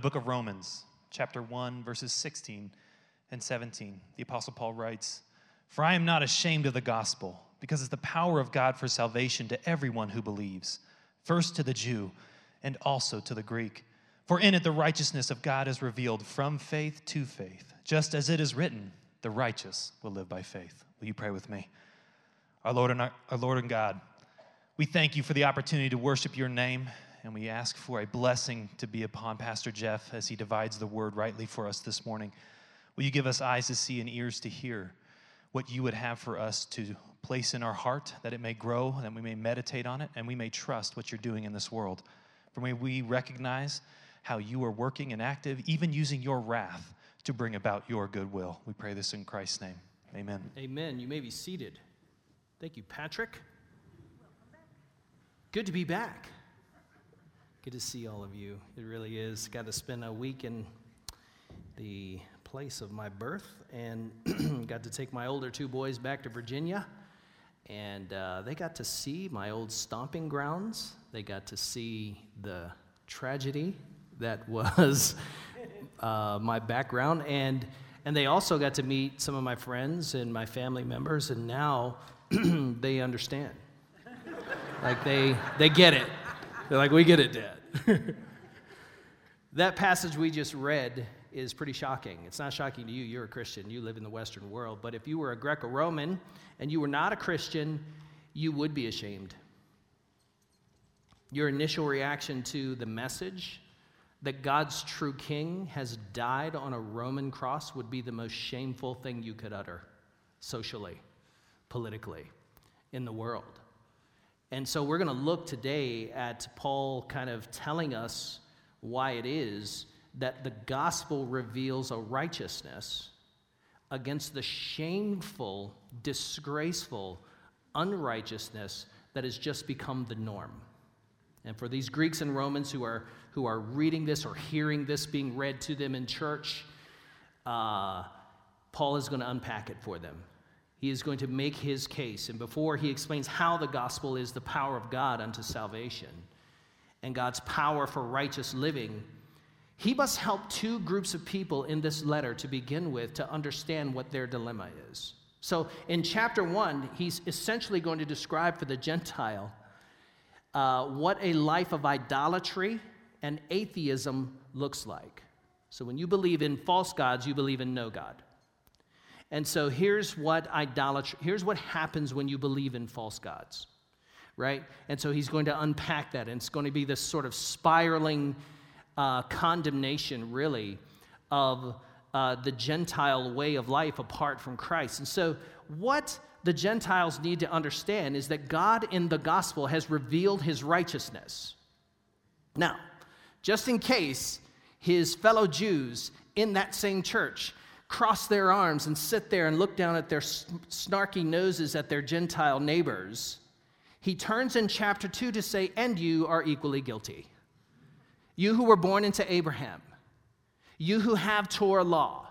the book of Romans, chapter 1, verses 16 and 17. The Apostle Paul writes, For I am not ashamed of the gospel, because it's the power of God for salvation to everyone who believes, first to the Jew and also to the Greek. For in it the righteousness of God is revealed from faith to faith, just as it is written, the righteous will live by faith. Will you pray with me? Our Lord and our, our Lord and God, we thank you for the opportunity to worship your name and we ask for a blessing to be upon Pastor Jeff as he divides the word rightly for us this morning. Will you give us eyes to see and ears to hear what you would have for us to place in our heart, that it may grow, that we may meditate on it, and we may trust what you're doing in this world? For may we recognize how you are working and active, even using your wrath to bring about your goodwill. We pray this in Christ's name. Amen. Amen. You may be seated. Thank you, Patrick. Good to be back. Good to see all of you. It really is. Got to spend a week in the place of my birth and got to take my older two boys back to Virginia. And uh, they got to see my old stomping grounds. They got to see the tragedy that was uh, my background. And, and they also got to meet some of my friends and my family members. And now they understand. like they, they get it. They're like, we get it, Dad. that passage we just read is pretty shocking. It's not shocking to you. You're a Christian. You live in the Western world. But if you were a Greco Roman and you were not a Christian, you would be ashamed. Your initial reaction to the message that God's true king has died on a Roman cross would be the most shameful thing you could utter socially, politically, in the world. And so we're going to look today at Paul kind of telling us why it is that the gospel reveals a righteousness against the shameful, disgraceful unrighteousness that has just become the norm. And for these Greeks and Romans who are, who are reading this or hearing this being read to them in church, uh, Paul is going to unpack it for them. He is going to make his case. And before he explains how the gospel is the power of God unto salvation and God's power for righteous living, he must help two groups of people in this letter to begin with to understand what their dilemma is. So in chapter one, he's essentially going to describe for the Gentile uh, what a life of idolatry and atheism looks like. So when you believe in false gods, you believe in no God. And so here's what idolatry, here's what happens when you believe in false gods, right? And so he's going to unpack that, and it's going to be this sort of spiraling uh, condemnation, really, of uh, the Gentile way of life apart from Christ. And so, what the Gentiles need to understand is that God in the gospel has revealed his righteousness. Now, just in case his fellow Jews in that same church cross their arms and sit there and look down at their snarky noses at their Gentile neighbors, he turns in chapter 2 to say, And you are equally guilty. You who were born into Abraham, you who have Torah law.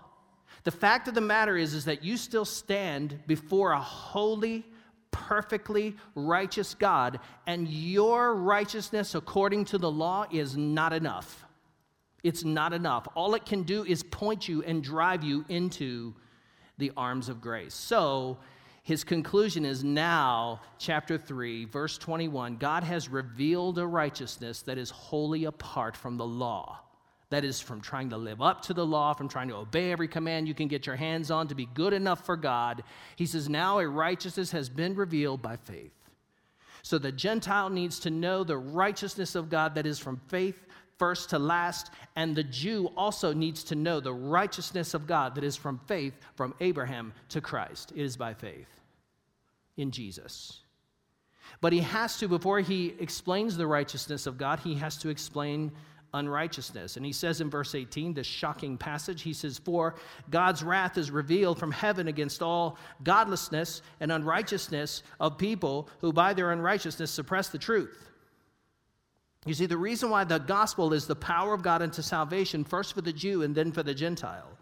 The fact of the matter is, is that you still stand before a holy, perfectly righteous God, and your righteousness according to the law is not enough. It's not enough. All it can do is point you and drive you into the arms of grace. So, his conclusion is now, chapter 3, verse 21 God has revealed a righteousness that is wholly apart from the law. That is, from trying to live up to the law, from trying to obey every command you can get your hands on to be good enough for God. He says, now a righteousness has been revealed by faith. So the Gentile needs to know the righteousness of God that is from faith first to last. And the Jew also needs to know the righteousness of God that is from faith, from Abraham to Christ. It is by faith in Jesus. But he has to, before he explains the righteousness of God, he has to explain unrighteousness. And he says in verse 18, this shocking passage, he says, For God's wrath is revealed from heaven against all godlessness and unrighteousness of people who by their unrighteousness suppress the truth. You see, the reason why the gospel is the power of God unto salvation, first for the Jew and then for the Gentile,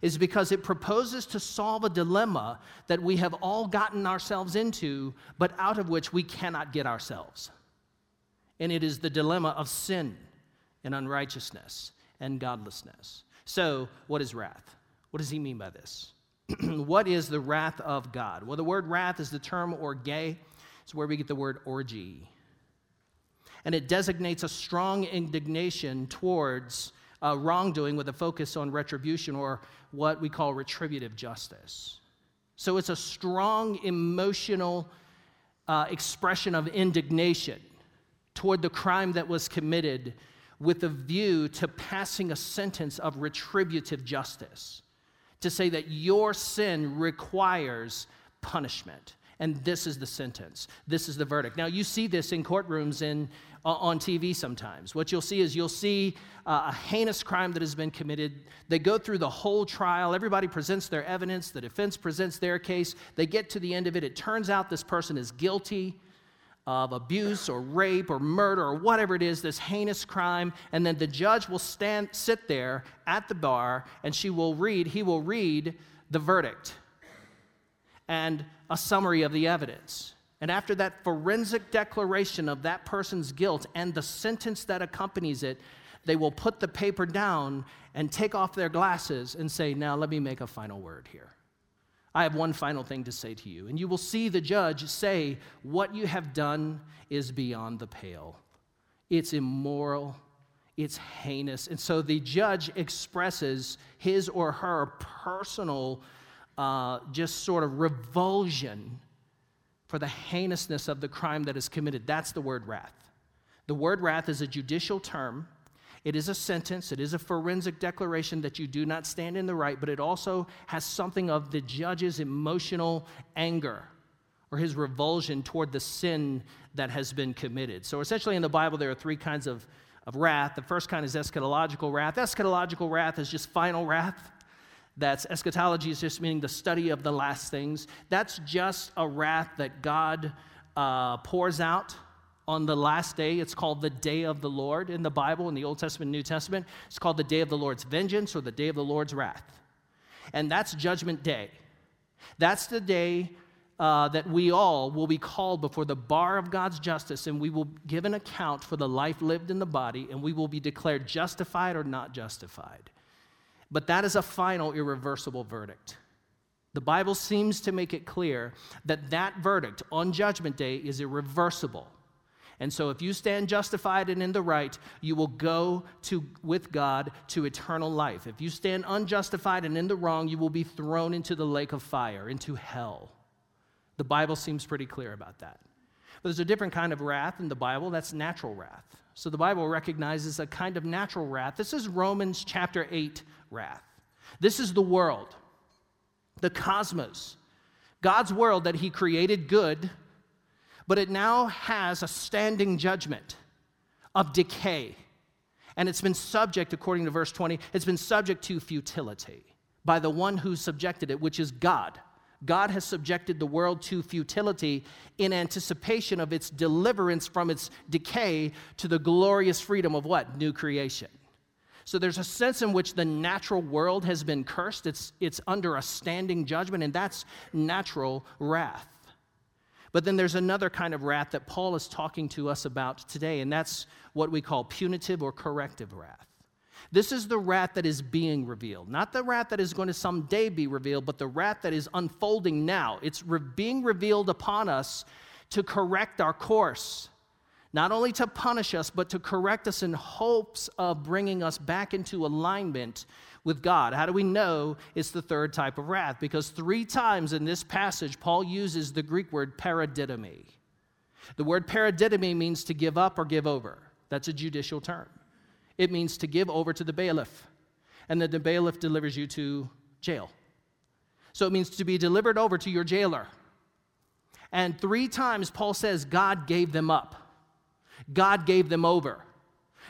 is because it proposes to solve a dilemma that we have all gotten ourselves into, but out of which we cannot get ourselves. And it is the dilemma of sin and unrighteousness. and godlessness. So, what is wrath? What does he mean by this? what is the wrath of God? Well, the word wrath is the term orge. It's where we get the word orgy. And it designates a strong indignation towards uh, wrongdoing with a focus on retribution or what we call retributive justice. So it's a strong emotional uh, expression of indignation toward the crime that was committed with a view to passing a sentence of retributive justice, to say that your sin requires punishment. And this is the sentence. This is the verdict. Now, you see this in courtrooms in, uh, on TV sometimes. What you'll see is you'll see uh, a heinous crime that has been committed. They go through the whole trial. Everybody presents their evidence. The defense presents their case. They get to the end of it. It turns out this person is guilty of abuse or rape or murder or whatever it is, this heinous crime, and then the judge will stand, sit there at the bar and she will read, he will read the verdict and a summary of the evidence. And after that forensic declaration of that person's guilt and the sentence that accompanies it, they will put the paper down and take off their glasses and say, Now let me make a final word here. I have one final thing to say to you. And you will see the judge say, What you have done is beyond the pale. It's immoral, it's heinous. And so the judge expresses his or her personal, uh, just sort of revulsion for the heinousness of the crime that is committed. That's the word wrath. The word wrath is a judicial term it is a sentence, it is a forensic declaration that you do not stand in the right, but it also has something of the judge's emotional anger or his revulsion toward the sin that has been committed. So essentially, in the Bible, there are three kinds of, of wrath. The first kind is eschatological wrath. Eschatological wrath is just final wrath. That's eschatology is just meaning the study of the last things. That's just a wrath that God uh, pours out on the last day. It's called the day of the Lord in the Bible, in the Old Testament, New Testament. It's called the day of the Lord's vengeance or the day of the Lord's wrath. And that's Judgment Day. That's the day uh, that we all will be called before the bar of God's justice, and we will give an account for the life lived in the body, and we will be declared justified or not justified. But that is a final, irreversible verdict. The Bible seems to make it clear that that verdict on Judgment Day is irreversible. And so, if you stand justified and in the right, you will go to, with God to eternal life. If you stand unjustified and in the wrong, you will be thrown into the lake of fire, into hell. The Bible seems pretty clear about that. But there's a different kind of wrath in the Bible that's natural wrath. So, the Bible recognizes a kind of natural wrath. This is Romans chapter 8 wrath. This is the world, the cosmos, God's world that He created good but it now has a standing judgment of decay. And it's been subject, according to verse 20, it's been subject to futility by the one who subjected it, which is God. God has subjected the world to futility in anticipation of its deliverance from its decay to the glorious freedom of what? New creation. So there's a sense in which the natural world has been cursed. It's, it's under a standing judgment, and that's natural wrath. But then there's another kind of wrath that Paul is talking to us about today, and that's what we call punitive or corrective wrath. This is the wrath that is being revealed, not the wrath that is going to someday be revealed, but the wrath that is unfolding now. It's re- being revealed upon us to correct our course, not only to punish us, but to correct us in hopes of bringing us back into alignment with God. How do we know it's the third type of wrath? Because three times in this passage, Paul uses the Greek word paradidomi. The word paradidomi means to give up or give over. That's a judicial term. It means to give over to the bailiff, and then the bailiff delivers you to jail. So it means to be delivered over to your jailer. And three times Paul says God gave them up, God gave them over.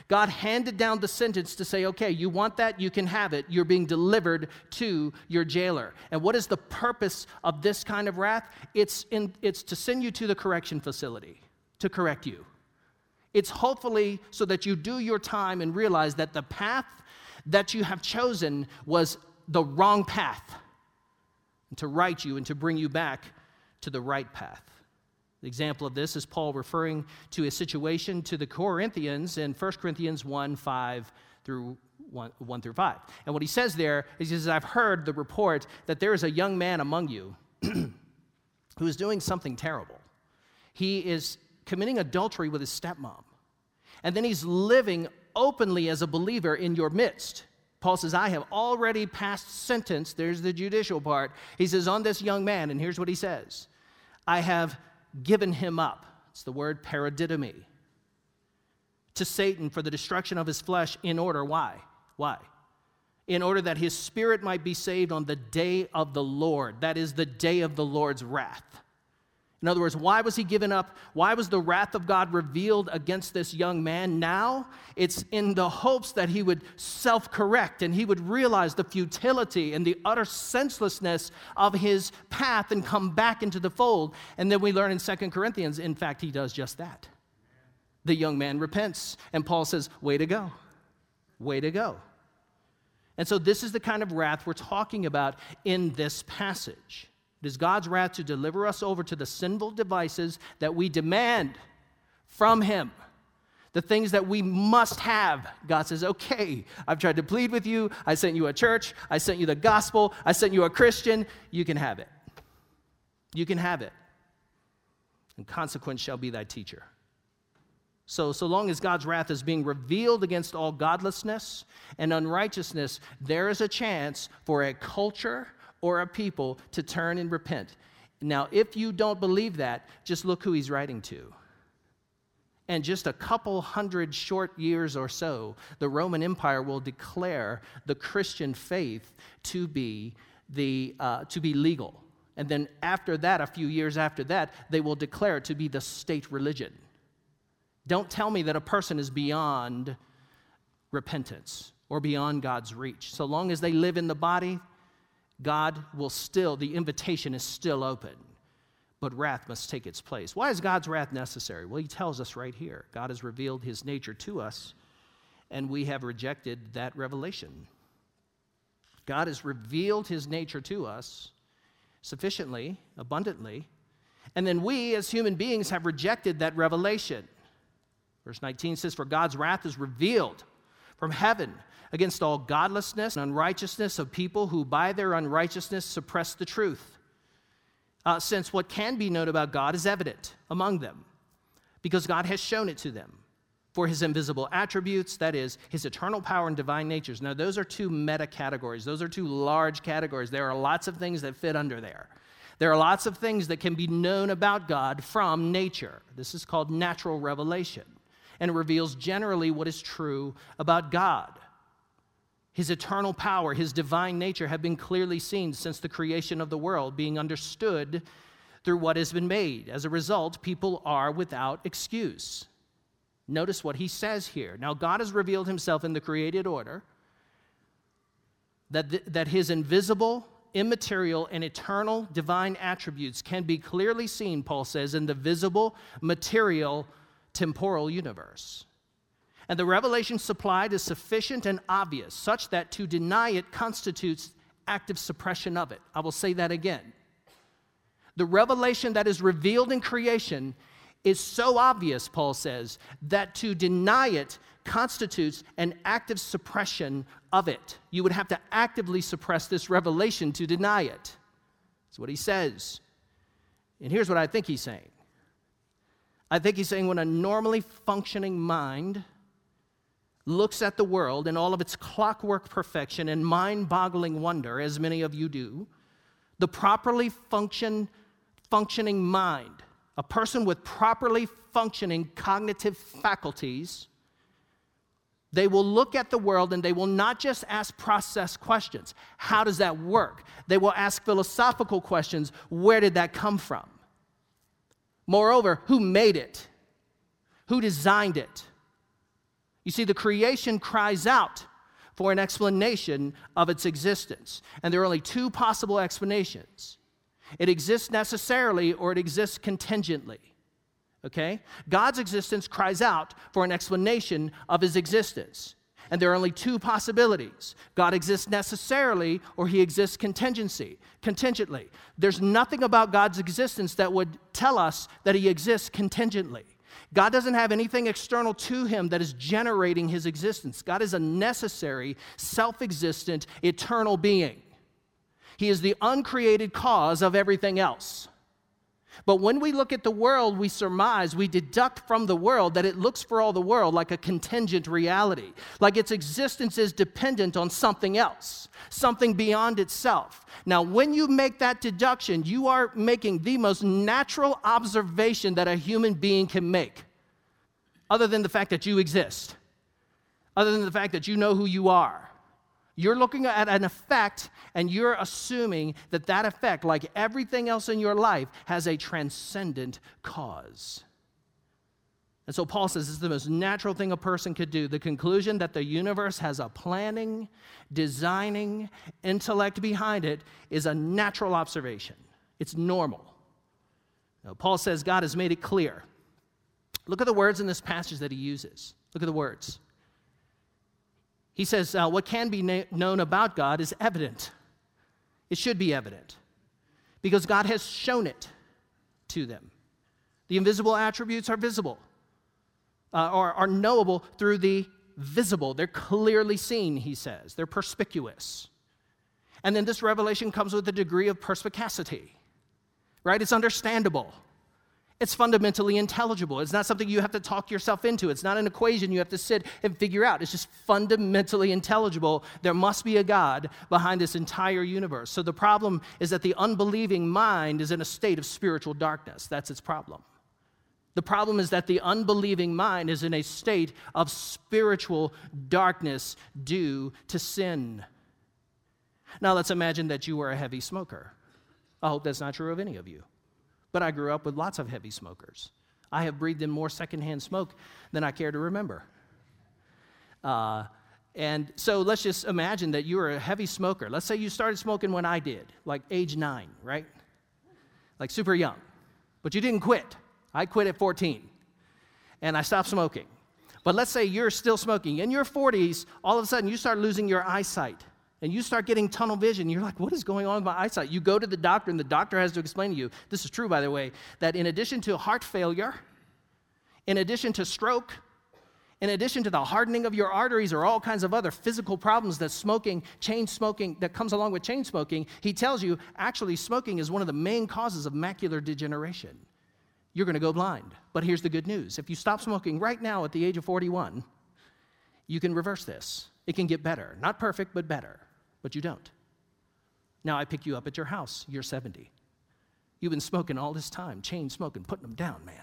God handed down the sentence to say, okay, you want that, you can have it. You're being delivered to your jailer. And what is the purpose of this kind of wrath? It's, in, it's to send you to the correction facility to correct you. It's hopefully so that you do your time and realize that the path that you have chosen was the wrong path, and to right you and to bring you back to the right path. Example of this is Paul referring to a situation to the Corinthians in 1 Corinthians 1 5 through 1, 1 through 5. And what he says there is he says, I've heard the report that there is a young man among you who is doing something terrible. He is committing adultery with his stepmom. And then he's living openly as a believer in your midst. Paul says, I have already passed sentence. There's the judicial part. He says, on this young man, and here's what he says I have given him up. It's the word paradidomi. To Satan for the destruction of his flesh in order. Why? Why? In order that his spirit might be saved on the day of the Lord. That is the day of the Lord's wrath. In other words, why was he given up? Why was the wrath of God revealed against this young man now? It's in the hopes that he would self correct and he would realize the futility and the utter senselessness of his path and come back into the fold. And then we learn in Second Corinthians, in fact, he does just that. The young man repents, and Paul says, Way to go. Way to go. And so, this is the kind of wrath we're talking about in this passage. It is God's wrath to deliver us over to the sinful devices that we demand from Him. The things that we must have. God says, okay, I've tried to plead with you. I sent you a church. I sent you the gospel. I sent you a Christian. You can have it. You can have it. And consequence shall be thy teacher. So, so long as God's wrath is being revealed against all godlessness and unrighteousness, there is a chance for a culture or a people to turn and repent. Now, if you don't believe that, just look who he's writing to. And just a couple hundred short years or so, the Roman Empire will declare the Christian faith to be, the, uh, to be legal. And then after that, a few years after that, they will declare it to be the state religion. Don't tell me that a person is beyond repentance or beyond God's reach. So long as they live in the body, God will still, the invitation is still open, but wrath must take its place. Why is God's wrath necessary? Well, He tells us right here God has revealed His nature to us, and we have rejected that revelation. God has revealed His nature to us sufficiently, abundantly, and then we as human beings have rejected that revelation. Verse 19 says, For God's wrath is revealed from heaven against all godlessness and unrighteousness of people who by their unrighteousness suppress the truth. Uh, since what can be known about God is evident among them, because God has shown it to them. For his invisible attributes, that is, his eternal power and divine natures. Now, those are two meta categories. Those are two large categories. There are lots of things that fit under there. There are lots of things that can be known about God from nature. This is called natural revelation and it reveals generally what is true about God. His eternal power, his divine nature have been clearly seen since the creation of the world, being understood through what has been made. As a result, people are without excuse. Notice what he says here. Now, God has revealed himself in the created order that, th- that his invisible, immaterial, and eternal divine attributes can be clearly seen, Paul says, in the visible, material, temporal universe. And the revelation supplied is sufficient and obvious, such that to deny it constitutes active suppression of it. I will say that again. The revelation that is revealed in creation is so obvious, Paul says, that to deny it constitutes an active suppression of it. You would have to actively suppress this revelation to deny it. That's what he says. And here's what I think he's saying I think he's saying when a normally functioning mind looks at the world in all of its clockwork perfection and mind boggling wonder, as many of you do, the properly function, functioning mind, a person with properly functioning cognitive faculties, they will look at the world and they will not just ask process questions. How does that work? They will ask philosophical questions. Where did that come from? Moreover, who made it? Who designed it? You see, the creation cries out for an explanation of its existence. And there are only two possible explanations it exists necessarily or it exists contingently. Okay? God's existence cries out for an explanation of his existence. And there are only two possibilities God exists necessarily or he exists contingency, contingently. There's nothing about God's existence that would tell us that he exists contingently. God doesn't have anything external to him that is generating his existence. God is a necessary, self existent, eternal being. He is the uncreated cause of everything else. But when we look at the world, we surmise, we deduct from the world that it looks for all the world like a contingent reality, like its existence is dependent on something else, something beyond itself. Now, when you make that deduction, you are making the most natural observation that a human being can make, other than the fact that you exist, other than the fact that you know who you are. You're looking at an effect and you're assuming that that effect, like everything else in your life, has a transcendent cause. And so Paul says is the most natural thing a person could do. The conclusion that the universe has a planning, designing, intellect behind it is a natural observation. It's normal. Now, Paul says God has made it clear. Look at the words in this passage that he uses. Look at the words. He says, uh, What can be na- known about God is evident. It should be evident because God has shown it to them. The invisible attributes are visible, uh, or are knowable through the visible. They're clearly seen, he says, they're perspicuous. And then this revelation comes with a degree of perspicacity, right? It's understandable. It's fundamentally intelligible. It's not something you have to talk yourself into. It's not an equation you have to sit and figure out. It's just fundamentally intelligible. There must be a God behind this entire universe. So the problem is that the unbelieving mind is in a state of spiritual darkness. That's its problem. The problem is that the unbelieving mind is in a state of spiritual darkness due to sin. Now let's imagine that you were a heavy smoker. I hope that's not true of any of you but I grew up with lots of heavy smokers. I have breathed in more secondhand smoke than I care to remember. Uh, and so let's just imagine that you were a heavy smoker. Let's say you started smoking when I did, like age nine, right? Like super young. But you didn't quit. I quit at 14 and I stopped smoking. But let's say you're still smoking. In your 40s, all of a sudden you start losing your eyesight and you start getting tunnel vision. You're like, what is going on with my eyesight? You go to the doctor, and the doctor has to explain to you this is true, by the way that in addition to heart failure, in addition to stroke, in addition to the hardening of your arteries or all kinds of other physical problems that smoking, chain smoking, that comes along with chain smoking, he tells you actually smoking is one of the main causes of macular degeneration. You're going to go blind. But here's the good news if you stop smoking right now at the age of 41, you can reverse this. It can get better. Not perfect, but better but you don't. Now I pick you up at your house, you're 70. You've been smoking all this time, chain smoking, putting them down, man.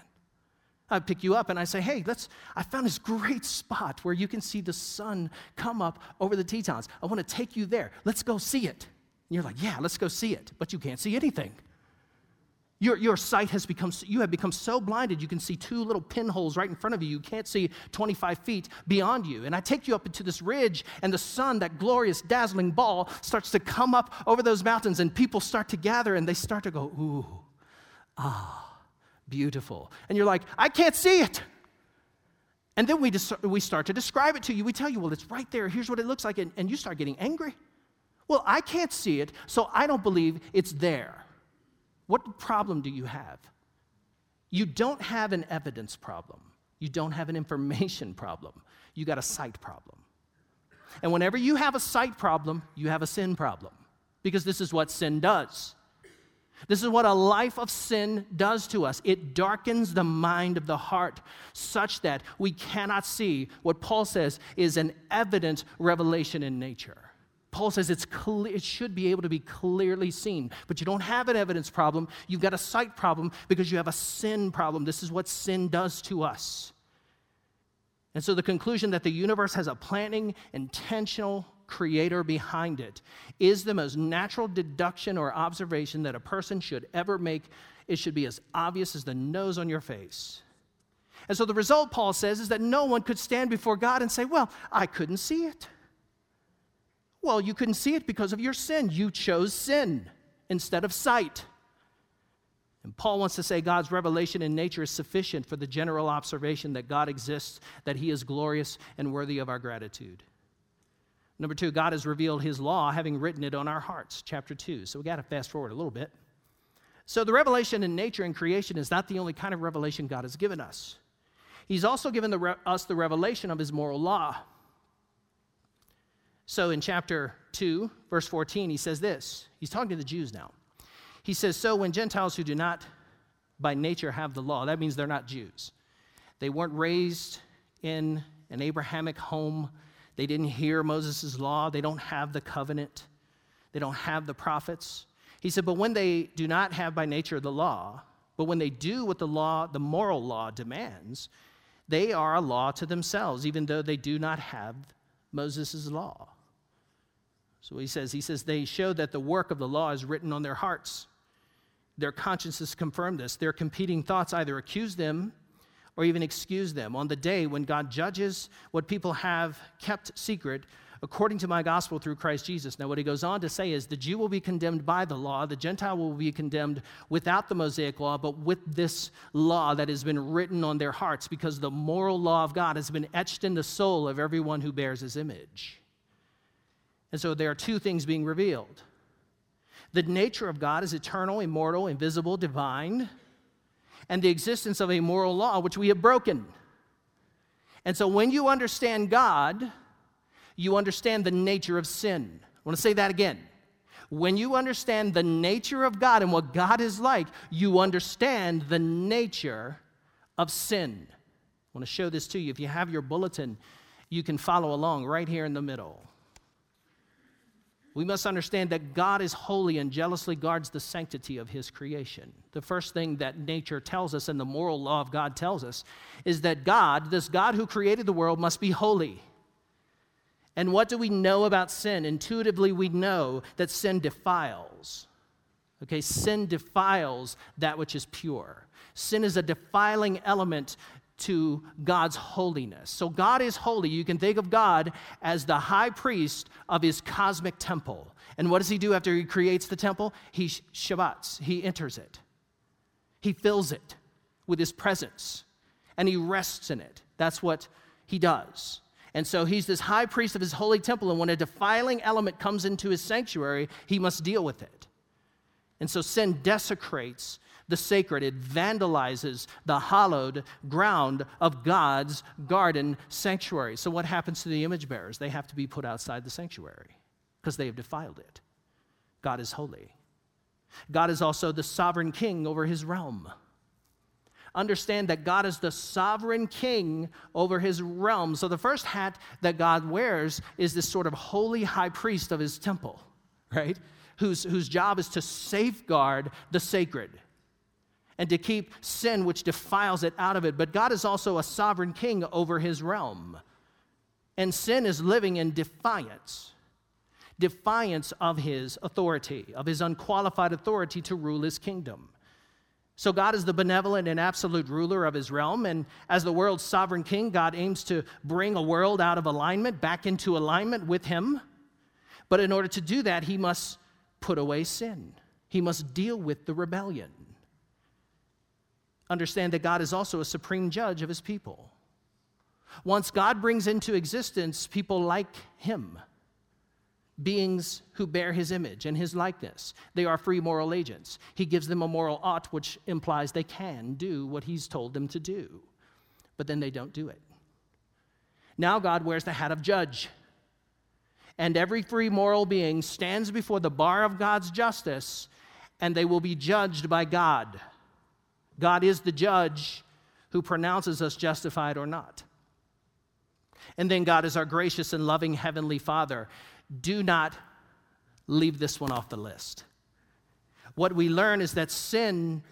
I pick you up and I say, hey, let's, I found this great spot where you can see the sun come up over the Tetons. I want to take you there. Let's go see it. And you're like, yeah, let's go see it. But you can't see anything. Your, your sight has become, you have become so blinded, you can see two little pinholes right in front of you. You can't see 25 feet beyond you. And I take you up into this ridge, and the sun, that glorious, dazzling ball, starts to come up over those mountains, and people start to gather, and they start to go, ooh, ah, beautiful. And you're like, I can't see it. And then we, we start to describe it to you. We tell you, well, it's right there. Here's what it looks like. And, and you start getting angry. Well, I can't see it, so I don't believe it's there. What problem do you have? You don't have an evidence problem. You don't have an information problem. You got a sight problem. And whenever you have a sight problem, you have a sin problem because this is what sin does. This is what a life of sin does to us. It darkens the mind of the heart such that we cannot see what Paul says is an evident revelation in nature. Paul says it's it should be able to be clearly seen, but you don't have an evidence problem. You've got a sight problem because you have a sin problem. This is what sin does to us. And so the conclusion that the universe has a planning, intentional creator behind it is the most natural deduction or observation that a person should ever make. It should be as obvious as the nose on your face. And so the result, Paul says, is that no one could stand before God and say, Well, I couldn't see it. Well, you couldn't see it because of your sin. You chose sin instead of sight. And Paul wants to say God's revelation in nature is sufficient for the general observation that God exists, that he is glorious and worthy of our gratitude. Number two, God has revealed his law, having written it on our hearts, chapter 2. So we got to fast forward a little bit. So the revelation in nature and creation is not the only kind of revelation God has given us. He's also given the re- us the revelation of his moral law. So in chapter 2, verse 14, he says this. He's talking to the Jews now. He says, So when Gentiles who do not by nature have the law, that means they're not Jews. They weren't raised in an Abrahamic home. They didn't hear Moses' law. They don't have the covenant. They don't have the prophets. He said, But when they do not have by nature the law, but when they do what the law, the moral law demands, they are a law to themselves, even though they do not have Moses' law. So he says, he says, they show that the work of the law is written on their hearts. Their consciences confirm this. Their competing thoughts either accuse them or even excuse them. On the day when God judges what people have kept secret, according to my gospel through Christ Jesus. Now, what he goes on to say is the Jew will be condemned by the law, the Gentile will be condemned without the Mosaic law, but with this law that has been written on their hearts, because the moral law of God has been etched in the soul of everyone who bears his image. And so there are two things being revealed. The nature of God is eternal, immortal, invisible, divine, and the existence of a moral law which we have broken. And so when you understand God, you understand the nature of sin. I want to say that again. When you understand the nature of God and what God is like, you understand the nature of sin. I want to show this to you. If you have your bulletin, you can follow along right here in the middle. We must understand that God is holy and jealously guards the sanctity of his creation. The first thing that nature tells us and the moral law of God tells us is that God, this God who created the world, must be holy. And what do we know about sin? Intuitively, we know that sin defiles. Okay, sin defiles that which is pure. Sin is a defiling element to God's holiness. So, God is holy. You can think of God as the high priest of his cosmic temple. And what does he do after he creates the temple? He Shabbats, he enters it, he fills it with his presence, and he rests in it. That's what he does. And so he's this high priest of his holy temple, and when a defiling element comes into his sanctuary, he must deal with it. And so sin desecrates the sacred, it vandalizes the hallowed ground of God's garden sanctuary. So, what happens to the image bearers? They have to be put outside the sanctuary because they have defiled it. God is holy. God is also the sovereign king over his realm understand that God is the sovereign king over his realm. So the first hat that God wears is this sort of holy high priest of his temple, right? Whose, whose job is to safeguard the sacred and to keep sin which defiles it out of it. But God is also a sovereign king over his realm. And sin is living in defiance defiance of his authority, of his unqualified authority to rule his kingdom. So, God is the benevolent and absolute ruler of his realm. And as the world's sovereign king, God aims to bring a world out of alignment back into alignment with him. But in order to do that, he must put away sin, he must deal with the rebellion. Understand that God is also a supreme judge of his people. Once God brings into existence people like him, beings who bear his image and his likeness. They are free moral agents. He gives them a moral ought, which implies they can do what he's told them to do, but then they don't do it. Now God wears the hat of judge. And every free moral being stands before the bar of God's justice, and they will be judged by God. God is the judge who pronounces us justified or not. And then God is our gracious and loving Heavenly Father do not leave this one off the list. What we learn is that sin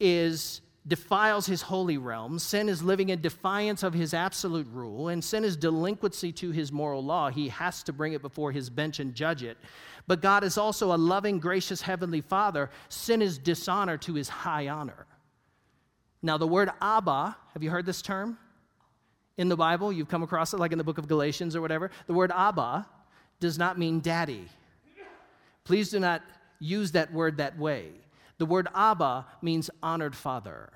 is defiles his holy realm. Sin is living in defiance of his absolute rule, and sin is delinquency to his moral law. He has to bring it before his bench and judge it. But God is also a loving, gracious heavenly Father. Sin is dishonor to his high honor. Now, the word Abba, have you heard this term? in the Bible. You've come across it like in the book of Galatians or whatever. The word Abba does not mean daddy. Please do not use that word that way. The word Abba means honored father.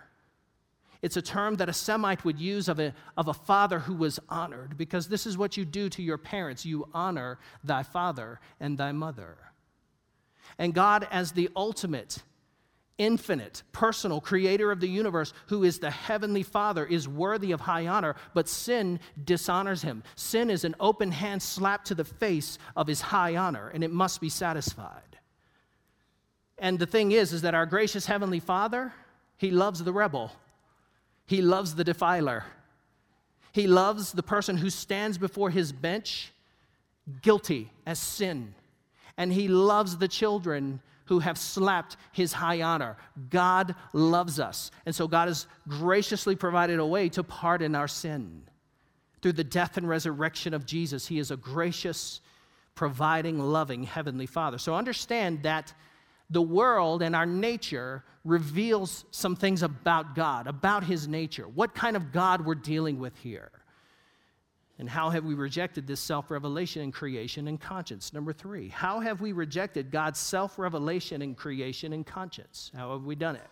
It's a term that a Semite would use of a, of a father who was honored, because this is what you do to your parents. You honor thy father and thy mother. And God, as the ultimate infinite, personal creator of the universe, who is the heavenly Father, is worthy of high honor, but sin dishonors him. Sin is an open hand slap to the face of his high honor, and it must be satisfied. And the thing is, is that our gracious heavenly Father, he loves the rebel. He loves the defiler. He loves the person who stands before his bench guilty as sin. And he loves the children who have slapped his high honor. God loves us. And so God has graciously provided a way to pardon our sin. Through the death and resurrection of Jesus, he is a gracious, providing, loving Heavenly Father. So understand that the world and our nature reveals some things about God, about his nature, what kind of God we're dealing with here. And how have we rejected this self revelation in creation and conscience? Number three, how have we rejected God's self revelation in creation and conscience? How have we done it?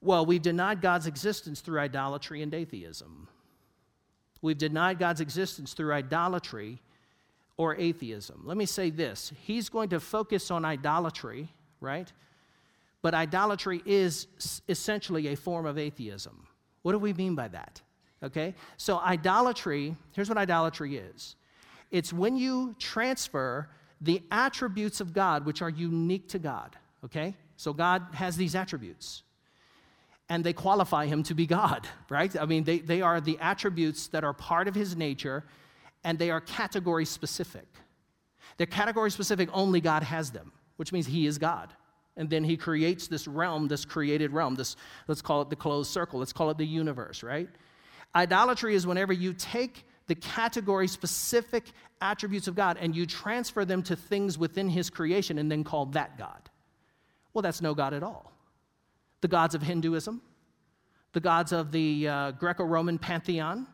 Well, we've denied God's existence through idolatry and atheism. We've denied God's existence through idolatry or atheism. Let me say this He's going to focus on idolatry, right? But idolatry is essentially a form of atheism. What do we mean by that? Okay? So, idolatry, here's what idolatry is it's when you transfer the attributes of God, which are unique to God. Okay? So, God has these attributes. And they qualify him to be God, right? I mean, they, they are the attributes that are part of his nature, and they are category specific. They're category specific, only God has them, which means he is God. And then he creates this realm, this created realm, this, let's call it the closed circle, let's call it the universe, right? Idolatry is whenever you take the category specific attributes of God and you transfer them to things within His creation and then call that God. Well, that's no God at all. The gods of Hinduism, the gods of the uh, Greco Roman pantheon,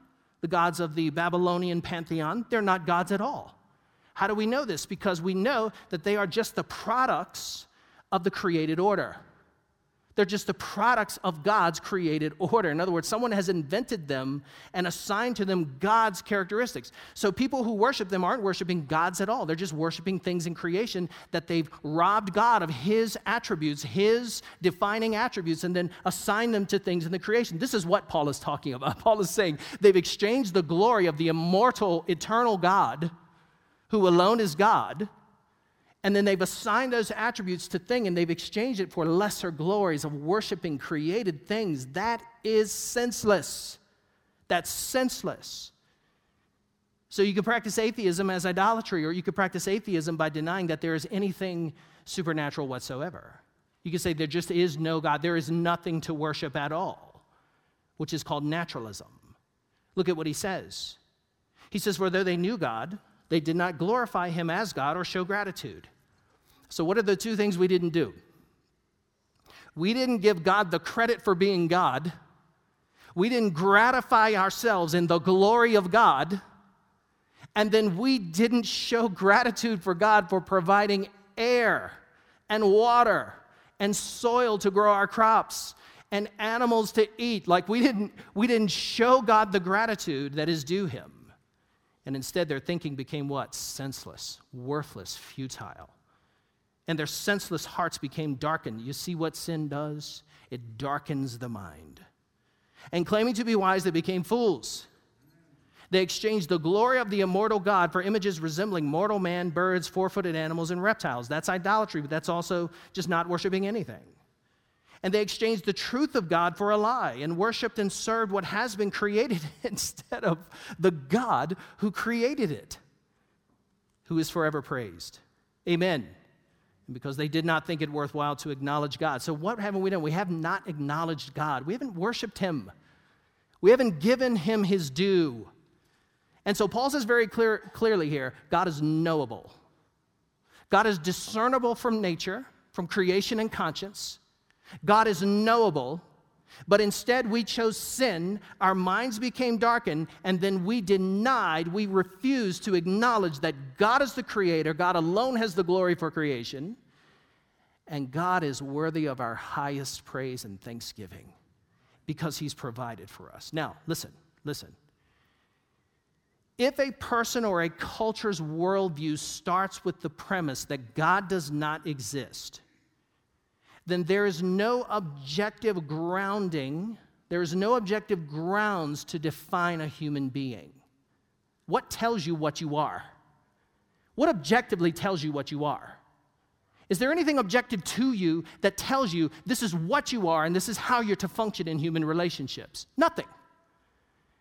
the gods of the Babylonian pantheon, they're not gods at all. How do we know this? Because we know that they are just the products of the created order. They're just the products of God's created order. In other words, someone has invented them and assigned to them God's characteristics. So people who worship them aren't worshiping gods at all. They're just worshiping things in creation that they've robbed God of His attributes, His defining attributes, and then assigned them to things in the creation. This is what Paul is talking about. Paul is saying they've exchanged the glory of the immortal, eternal God, who alone is God and then they've assigned those attributes to thing and they've exchanged it for lesser glories of worshiping created things. That is senseless. That's senseless. So you could practice atheism as idolatry, or you could practice atheism by denying that there is anything supernatural whatsoever. You could say there just is no God, there is nothing to worship at all, which is called naturalism. Look at what he says. He says, For though they knew God, they did not glorify him as God or show gratitude. So, what are the two things we didn't do? We didn't give God the credit for being God. We didn't gratify ourselves in the glory of God. And then we didn't show gratitude for God for providing air and water and soil to grow our crops and animals to eat. Like we didn't, we didn't show God the gratitude that is due him. And instead, their thinking became what? Senseless, worthless, futile and their senseless hearts became darkened. You see what sin does? It darkens the mind. And claiming to be wise, they became fools. They exchanged the glory of the immortal God for images resembling mortal man, birds, four footed animals, and reptiles. That's idolatry, but that's also just not worshiping anything. And they exchanged the truth of God for a lie and worshiped and served what has been created instead of the God who created it, who is forever praised. Amen because they did not think it worthwhile to acknowledge God. So, what haven't we done? We have not acknowledged God. We haven't worshiped Him. We haven't given Him His due. And so, Paul says very clear, clearly here God is knowable. God is discernible from nature, from creation and conscience. God is knowable, but instead we chose sin, our minds became darkened, and then we denied, we refused to acknowledge that God is the creator, God alone has the glory for creation, and God is worthy of our highest praise and thanksgiving because he's provided for us. Now, listen, listen. If a person or a culture's worldview starts with the premise that God does not exist, then there is no objective grounding, there is no objective grounds to define a human being. What tells you what you are? What objectively tells you what you are? Is there anything objective to you that tells you this is what you are and this is how you're to function in human relationships? Nothing.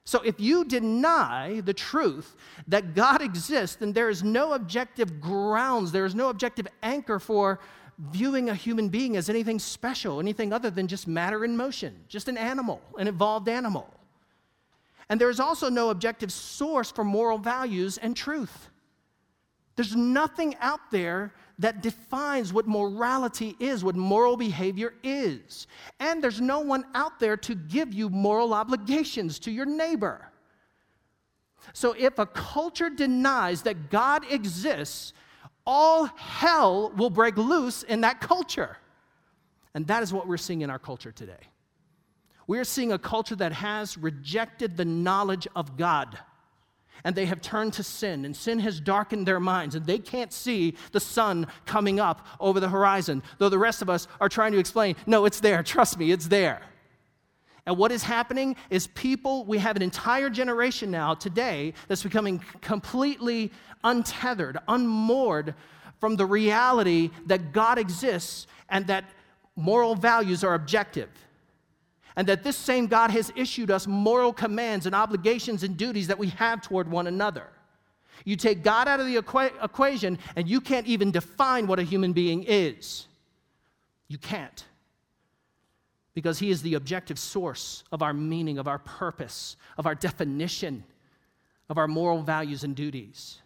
So if you deny the truth that God exists, then there is no objective grounds, there is no objective anchor for viewing a human being as anything special, anything other than just matter in motion, just an animal, an evolved animal. And there is also no objective source for moral values and truth. There's nothing out there that defines what morality is, what moral behavior is. And there's no one out there to give you moral obligations to your neighbor. So if a culture denies that God exists, all hell will break loose in that culture. And that is what we're seeing in our culture today. We are seeing a culture that has rejected the knowledge of God and they have turned to sin, and sin has darkened their minds, and they can't see the sun coming up over the horizon, though the rest of us are trying to explain, no, it's there, trust me, it's there. And what is happening is people, we have an entire generation now today that's becoming completely untethered, unmoored from the reality that God exists and that moral values are objective and that this same God has issued us moral commands and obligations and duties that we have toward one another. You take God out of the equa- equation, and you can't even define what a human being is. You can't. Because He is the objective source of our meaning, of our purpose, of our definition, of our moral values and duties.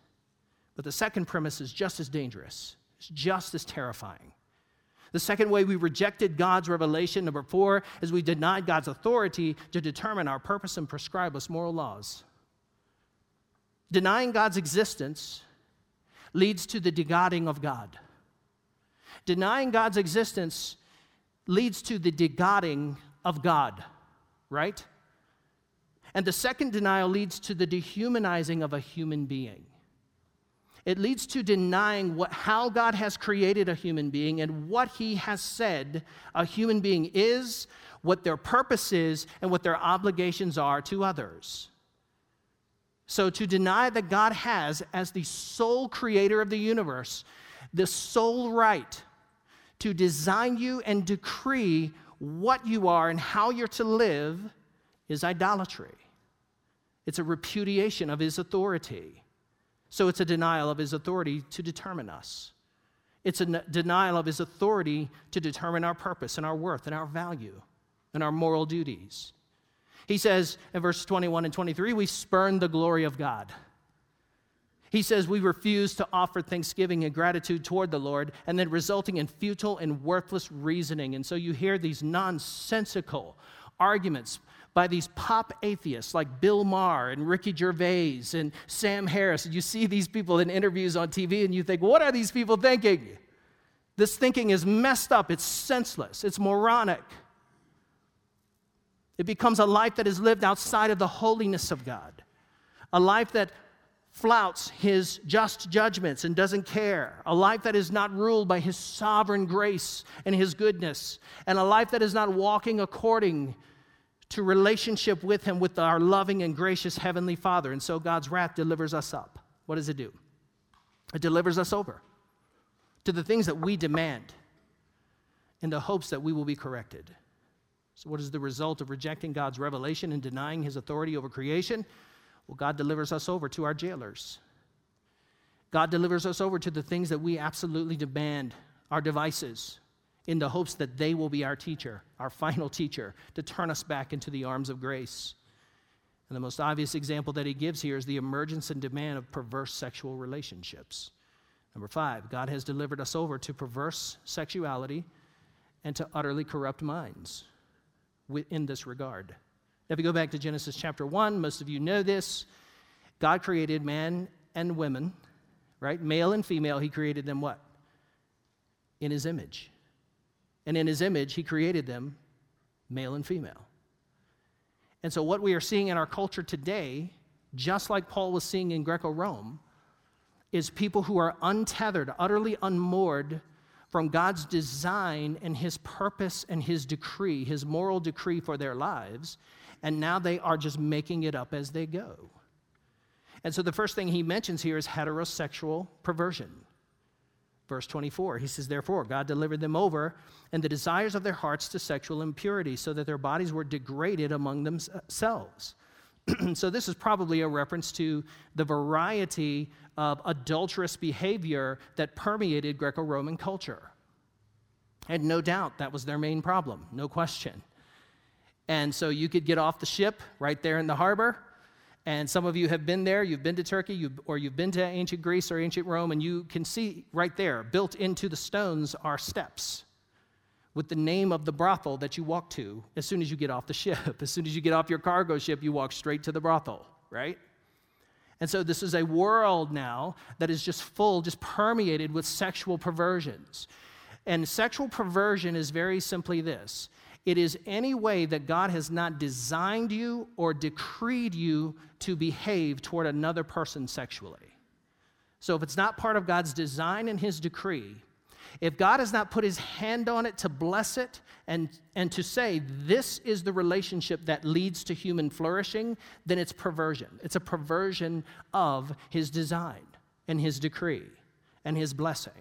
But the second premise is just as dangerous, it's just as terrifying. The second way we rejected God's revelation, number four, is we denied God's authority to determine our purpose and prescribe us moral laws. Denying God's existence leads to the degodding of God. Denying God's existence leads to the degodding of God, right? And the second denial leads to the dehumanizing of a human being. It leads to denying what, how God has created a human being and what He has said a human being is, what their purpose is, and what their obligations are to others. So, to deny that God has, as the sole creator of the universe, the sole right to design you and decree what you are and how you're to live is idolatry. It's a repudiation of his authority. So it's a denial of his authority to determine us. It's a denial of his authority to determine our purpose and our worth and our value and our moral duties. He says in verses 21 and 23, we spurn the glory of God. He says we refuse to offer thanksgiving and gratitude toward the Lord, and then resulting in futile and worthless reasoning. And so you hear these nonsensical arguments by these pop atheists like Bill Maher and Ricky Gervais and Sam Harris. And you see these people in interviews on TV and you think, what are these people thinking? This thinking is messed up, it's senseless, it's moronic. It becomes a life that is lived outside of the holiness of God, a life that flouts his just judgments and doesn't care, a life that is not ruled by his sovereign grace and his goodness, and a life that is not walking according to relationship with Him, with our loving and gracious Heavenly Father. And so God's wrath delivers us up. What does it do? It delivers us over to the things that we demand in the hopes that we will be corrected. So, what is the result of rejecting God's revelation and denying His authority over creation? Well, God delivers us over to our jailers. God delivers us over to the things that we absolutely demand our devices, in the hopes that they will be our teacher, our final teacher, to turn us back into the arms of grace. And the most obvious example that he gives here is the emergence and demand of perverse sexual relationships. Number five, God has delivered us over to perverse sexuality and to utterly corrupt minds in this regard. If we go back to Genesis chapter 1, most of you know this. God created man and women, right? Male and female, he created them what? In his image. And in his image, he created them male and female. And so, what we are seeing in our culture today, just like Paul was seeing in Greco Rome, is people who are untethered, utterly unmoored from God's design and His purpose and His decree, His moral decree for their lives, and now they are just making it up as they go. And so the first thing he mentions here is heterosexual perversion. Verse 24, he says, Therefore, God delivered them over and the desires of their hearts to sexual impurity, so that their bodies were degraded among themselves. so, this is probably a reference to the variety of adulterous behavior that permeated Greco Roman culture. And no doubt that was their main problem, no question. And so you could get off the ship right there in the harbor. And some of you have been there, you've been to Turkey, you've, or you've been to ancient Greece or ancient Rome, and you can see right there, built into the stones, are steps with the name of the brothel that you walk to as soon as you get off the ship. As soon as you get off your cargo ship, you walk straight to the brothel, right? And so this is a world now that is just full, just permeated with sexual perversions. And sexual perversion is very simply this it is any way that God has not designed you or decreed you to behave toward another person sexually. So if it's not part of God's design and his decree, if God has not put his hand on it to bless it and, and to say, this is the relationship that leads to human flourishing, then it's perversion. It's a perversion of his design and his decree and his blessing.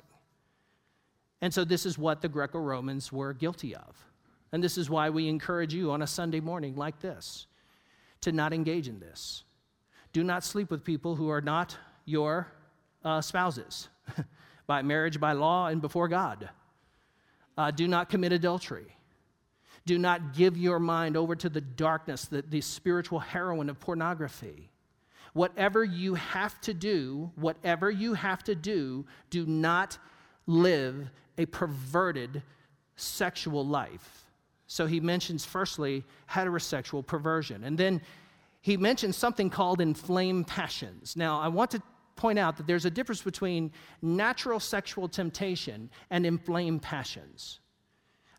And so, this is what the Greco Romans were guilty of. And this is why we encourage you on a Sunday morning like this to not engage in this. Do not sleep with people who are not your uh, spouses. by marriage, by law, and before God. Uh, do not commit adultery. Do not give your mind over to the darkness, the, the spiritual heroin of pornography. Whatever you have to do, whatever you have to do, do not live a perverted sexual life. So he mentions, firstly, heterosexual perversion. And then he mentions something called inflamed passions. Now, I want to point out that there's a difference between natural sexual temptation and inflamed passions.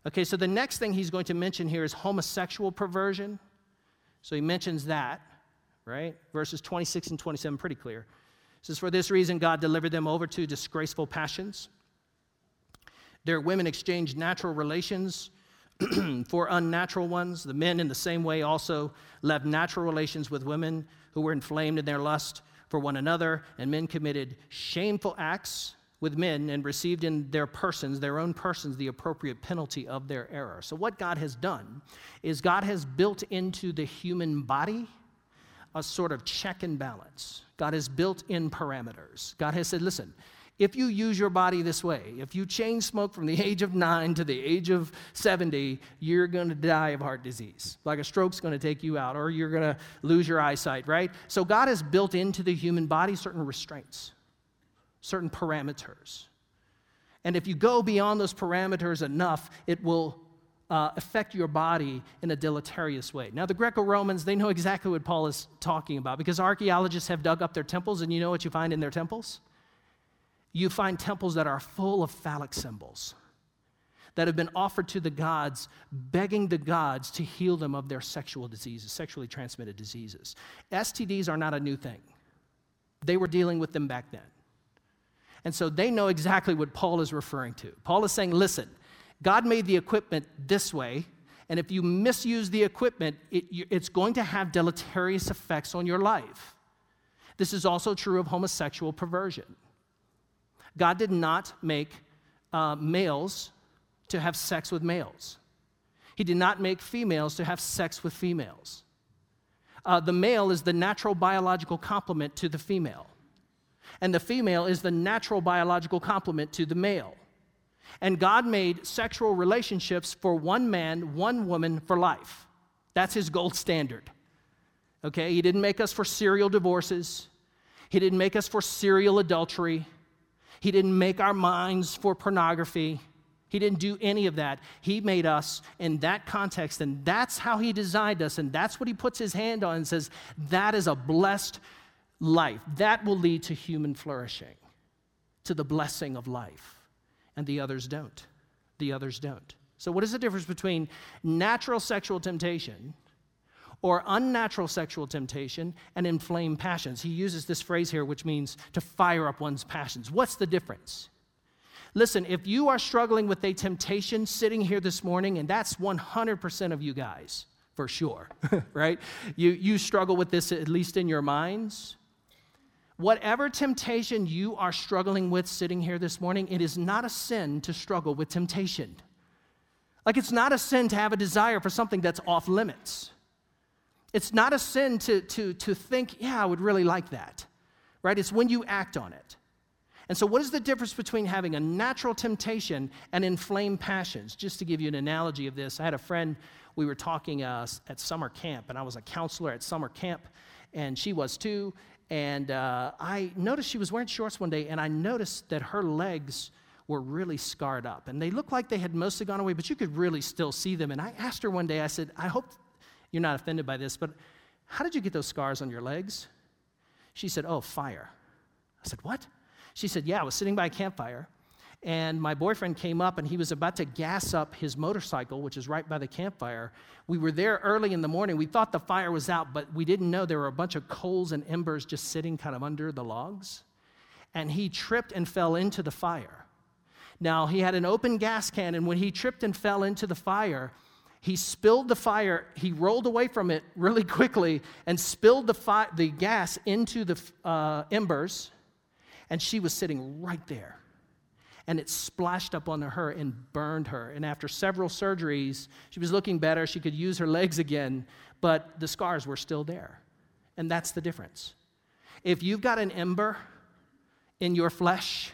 Okay, so the next thing he's going to mention here is homosexual perversion. So he mentions that, right? Verses 26 and 27, pretty clear. It says, For this reason, God delivered them over to disgraceful passions. Their women exchanged natural relations for unnatural ones. The men, in the same way, also left natural relations with women who were inflamed in their lust for one another, and men committed shameful acts with men and received in their persons, their own persons, the appropriate penalty of their error. So, what God has done is God has built into the human body a sort of check and balance. God has built in parameters. God has said, listen, if you use your body this way, if you chain smoke from the age of nine to the age of 70, you're going to die of heart disease. Like a stroke's going to take you out, or you're going to lose your eyesight, right? So God has built into the human body certain restraints, certain parameters. And if you go beyond those parameters enough, it will uh, affect your body in a deleterious way. Now, the Greco Romans, they know exactly what Paul is talking about because archaeologists have dug up their temples, and you know what you find in their temples? You find temples that are full of phallic symbols that have been offered to the gods, begging the gods to heal them of their sexual diseases, sexually transmitted diseases. STDs are not a new thing, they were dealing with them back then. And so they know exactly what Paul is referring to. Paul is saying, listen, God made the equipment this way, and if you misuse the equipment, it, it's going to have deleterious effects on your life. This is also true of homosexual perversion. God did not make uh, males to have sex with males. He did not make females to have sex with females. Uh, the male is the natural biological complement to the female, and the female is the natural biological complement to the male. And God made sexual relationships for one man, one woman for life. That's his gold standard. Okay? He didn't make us for serial divorces, He didn't make us for serial adultery. He didn't make our minds for pornography. He didn't do any of that. He made us in that context, and that's how He designed us, and that's what He puts His hand on and says, that is a blessed life. That will lead to human flourishing, to the blessing of life. And the others don't. The others don't. So, what is the difference between natural sexual temptation or unnatural sexual temptation and inflamed passions. He uses this phrase here, which means to fire up one's passions. What's the difference? Listen, if you are struggling with a temptation sitting here this morning, and that's 100% of you guys, for sure, right? You, you struggle with this at least in your minds. Whatever temptation you are struggling with sitting here this morning, it is not a sin to struggle with temptation. Like, it's not a sin to have a desire for something that's off limits. It's not a sin to, to, to think, yeah, I would really like that, right? It's when you act on it. And so, what is the difference between having a natural temptation and inflamed passions? Just to give you an analogy of this, I had a friend, we were talking uh, at summer camp, and I was a counselor at summer camp, and she was too. And uh, I noticed she was wearing shorts one day, and I noticed that her legs were really scarred up. And they looked like they had mostly gone away, but you could really still see them. And I asked her one day, I said, I hope you're not offended by this, but how did you get those scars on your legs? She said, Oh, fire. I said, What? She said, Yeah, I was sitting by a campfire, and my boyfriend came up and he was about to gas up his motorcycle, which is right by the campfire. We were there early in the morning. We thought the fire was out, but we didn't know there were a bunch of coals and embers just sitting kind of under the logs. And he tripped and fell into the fire. Now, he had an open gas can, and when he tripped and fell into the fire, he spilled the fire. He rolled away from it really quickly and spilled the, fi- the gas into the uh, embers, and she was sitting right there. And it splashed up onto her and burned her. And after several surgeries, she was looking better. She could use her legs again, but the scars were still there. And that's the difference. If you've got an ember in your flesh,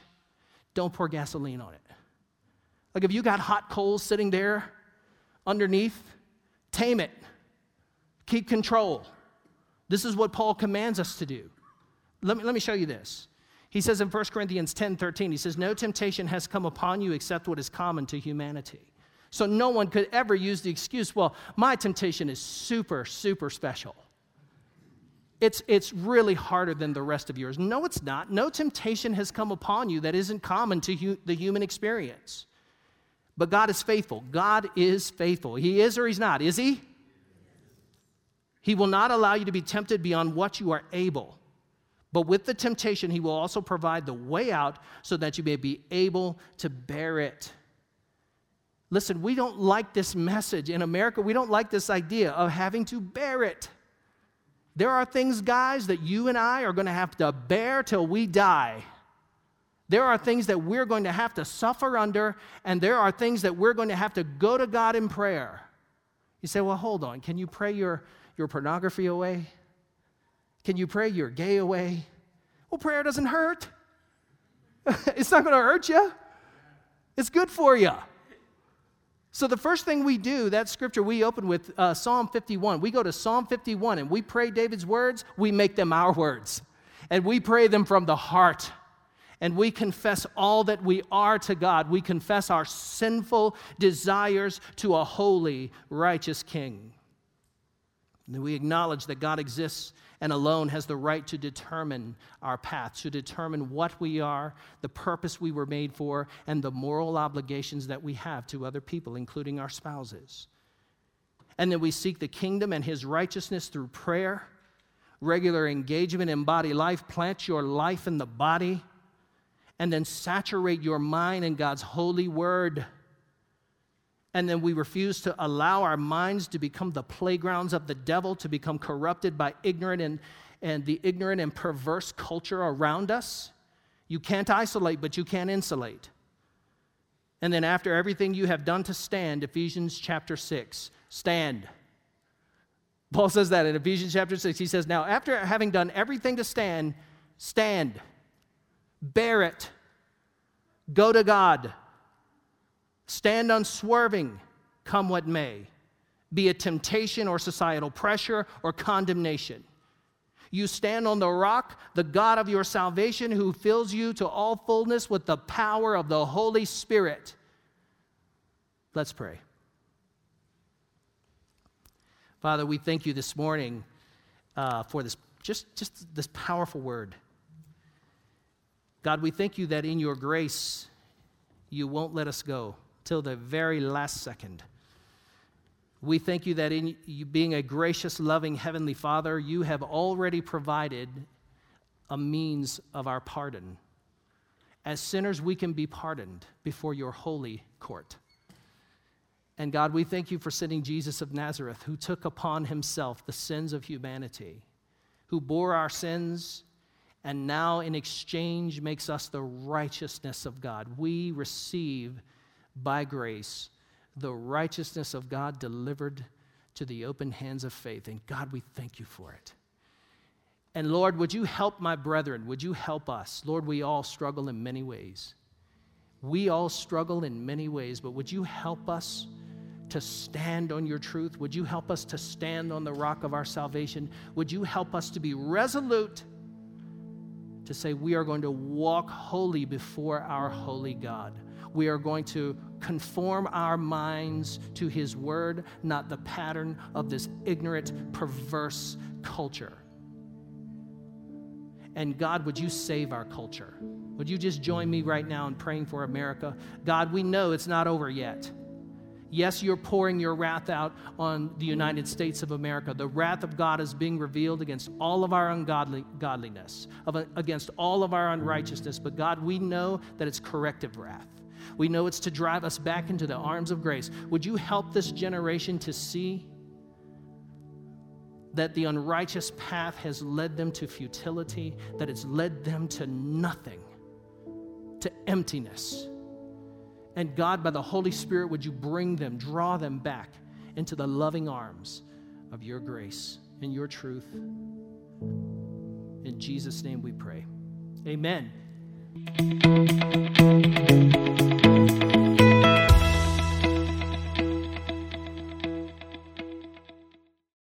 don't pour gasoline on it. Like if you got hot coals sitting there underneath, tame it, keep control. This is what Paul commands us to do. Let me, let me show you this. He says in 1 Corinthians 10 13, he says, No temptation has come upon you except what is common to humanity. So no one could ever use the excuse, well, my temptation is super, super special. It's, it's really harder than the rest of yours. No, it's not. No temptation has come upon you that isn't common to hu- the human experience. But God is faithful. God is faithful. He is or He's not, is He? He will not allow you to be tempted beyond what you are able. But with the temptation, He will also provide the way out so that you may be able to bear it. Listen, we don't like this message. In America, we don't like this idea of having to bear it. There are things, guys, that you and I are going to have to bear till we die. There are things that we're going to have to suffer under, and there are things that we're going to have to go to God in prayer. You say, well, hold on. Can you pray your, your pornography away? Can you pray your gay away? Well, prayer doesn't hurt. it's not going to hurt you, it's good for you. So, the first thing we do, that scripture we open with uh, Psalm 51. We go to Psalm 51 and we pray David's words, we make them our words. And we pray them from the heart and we confess all that we are to God. We confess our sinful desires to a holy, righteous King. And we acknowledge that God exists and alone has the right to determine our path, to determine what we are, the purpose we were made for, and the moral obligations that we have to other people, including our spouses. And then we seek the kingdom and his righteousness through prayer, regular engagement in body life, plant your life in the body and then saturate your mind in God's holy word. And then we refuse to allow our minds to become the playgrounds of the devil, to become corrupted by ignorant and, and the ignorant and perverse culture around us. You can't isolate, but you can insulate. And then, after everything you have done to stand, Ephesians chapter 6, stand. Paul says that in Ephesians chapter 6. He says, Now, after having done everything to stand, stand. Bear it. Go to God. Stand unswerving, come what may, be it temptation or societal pressure or condemnation. You stand on the rock, the God of your salvation, who fills you to all fullness with the power of the Holy Spirit. Let's pray. Father, we thank you this morning uh, for this just, just this powerful word. God, we thank you that in your grace, you won't let us go till the very last second. We thank you that in you being a gracious, loving Heavenly Father, you have already provided a means of our pardon. As sinners, we can be pardoned before your holy court. And God, we thank you for sending Jesus of Nazareth, who took upon himself the sins of humanity, who bore our sins, and now in exchange makes us the righteousness of God. We receive by grace the righteousness of God delivered to the open hands of faith. And God, we thank you for it. And Lord, would you help my brethren? Would you help us? Lord, we all struggle in many ways. We all struggle in many ways, but would you help us to stand on your truth? Would you help us to stand on the rock of our salvation? Would you help us to be resolute to say we are going to walk holy before our holy God? We are going to conform our minds to His word, not the pattern of this ignorant, perverse culture. And God, would you save our culture? Would you just join me right now in praying for America? God, we know it's not over yet. Yes, you're pouring your wrath out on the United States of America. The wrath of God is being revealed against all of our ungodliness, against all of our unrighteousness. But God, we know that it's corrective wrath. We know it's to drive us back into the arms of grace. Would you help this generation to see that the unrighteous path has led them to futility, that it's led them to nothing, to emptiness? And God, by the Holy Spirit, would you bring them, draw them back into the loving arms of your grace and your truth? In Jesus' name we pray. Amen.